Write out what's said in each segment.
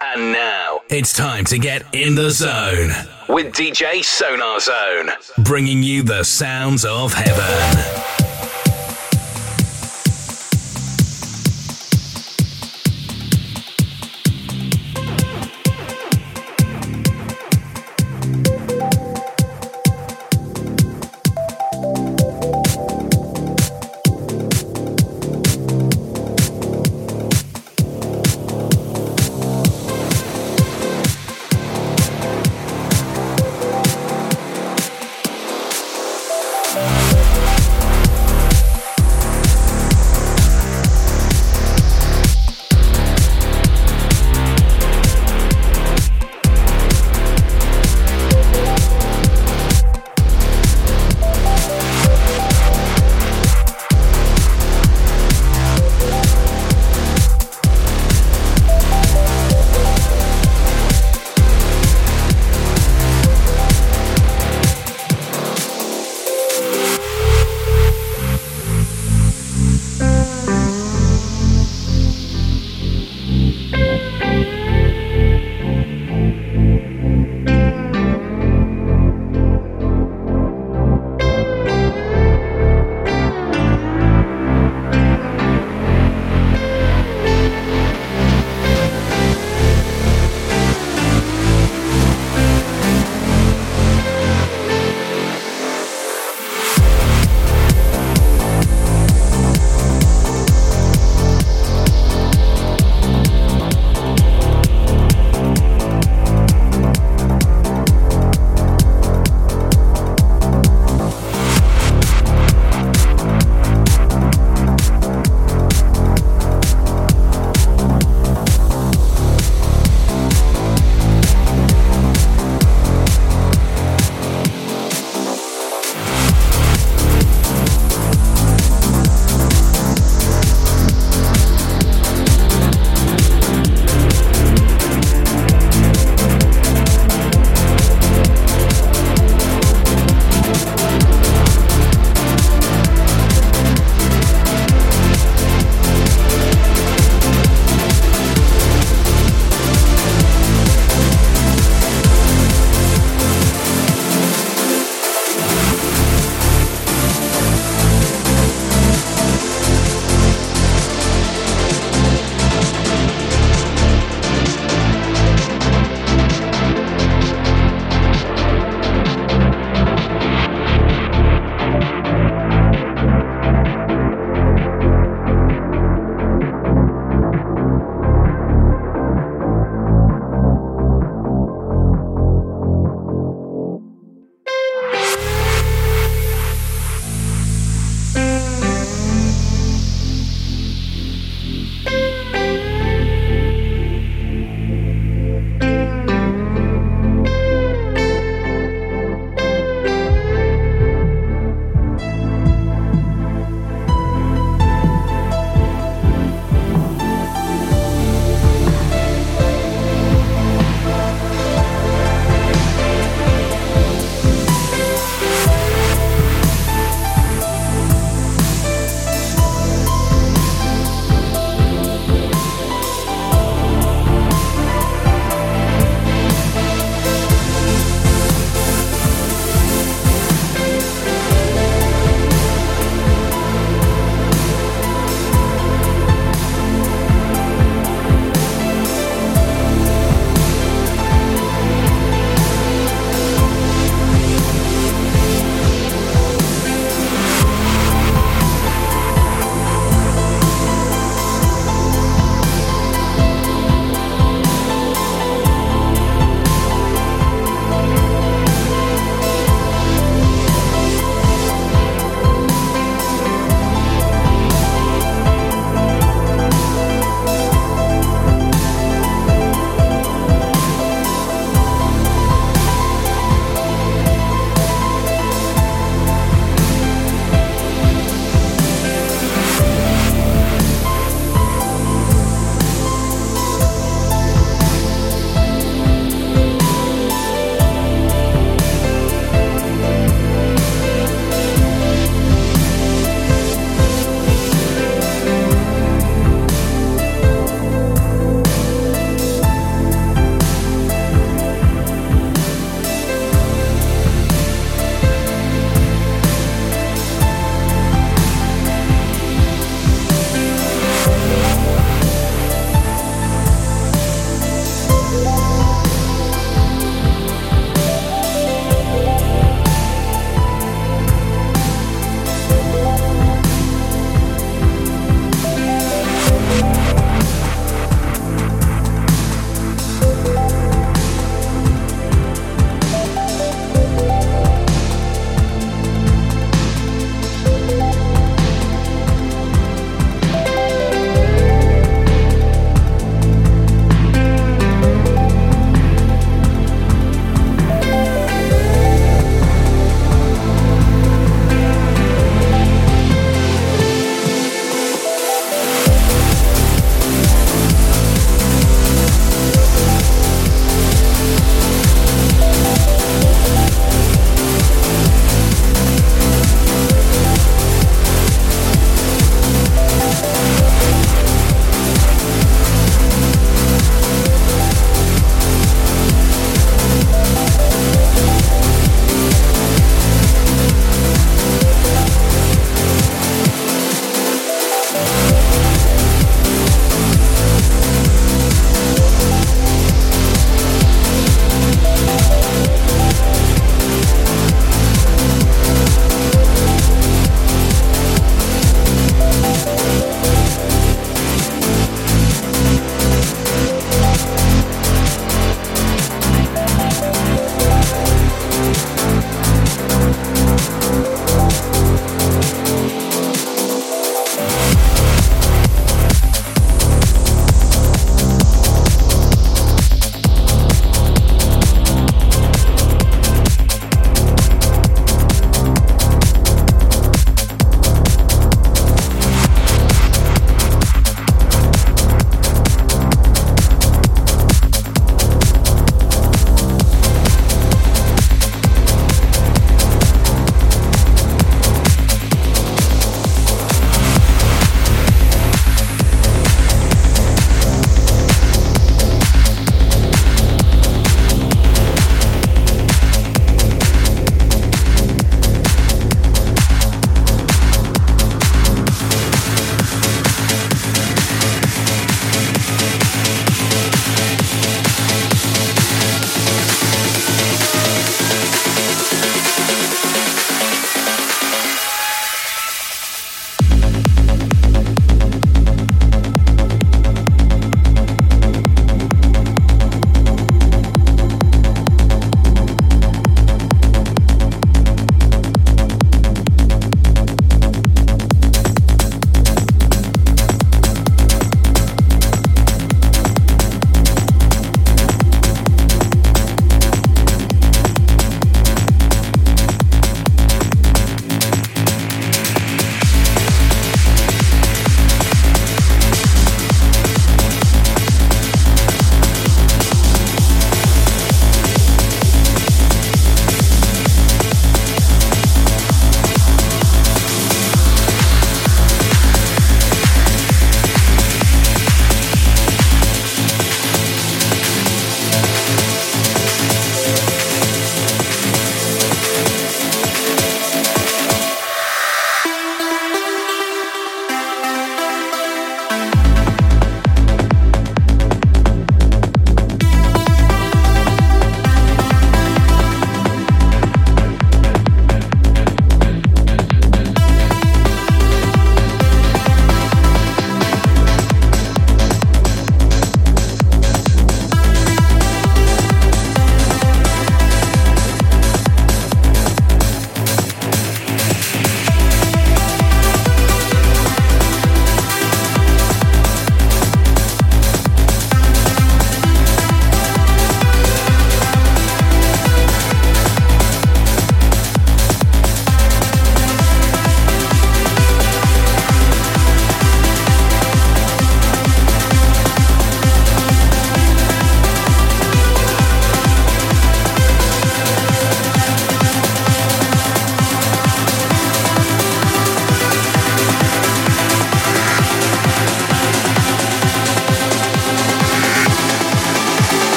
And now it's time to get in the zone with DJ Sonar Zone, bringing you the sounds of heaven.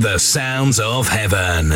The sounds of heaven.